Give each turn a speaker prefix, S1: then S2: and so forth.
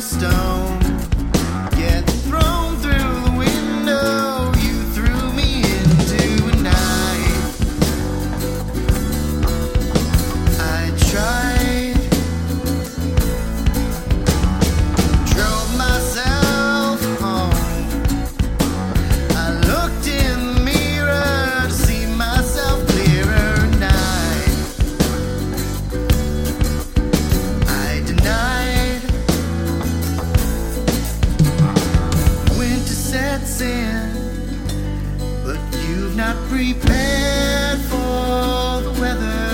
S1: stone. You've not prepared for the weather.